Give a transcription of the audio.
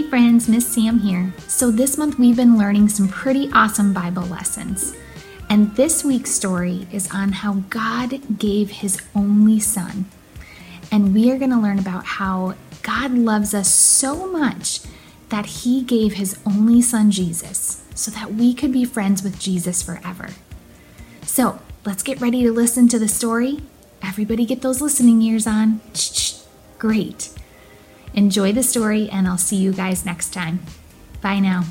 friends, Miss Sam here. So, this month we've been learning some pretty awesome Bible lessons. And this week's story is on how God gave his only son. And we are going to learn about how God loves us so much that he gave his only son, Jesus, so that we could be friends with Jesus forever. So, let's get ready to listen to the story. Everybody get those listening ears on. Great. Enjoy the story, and I'll see you guys next time. Bye now.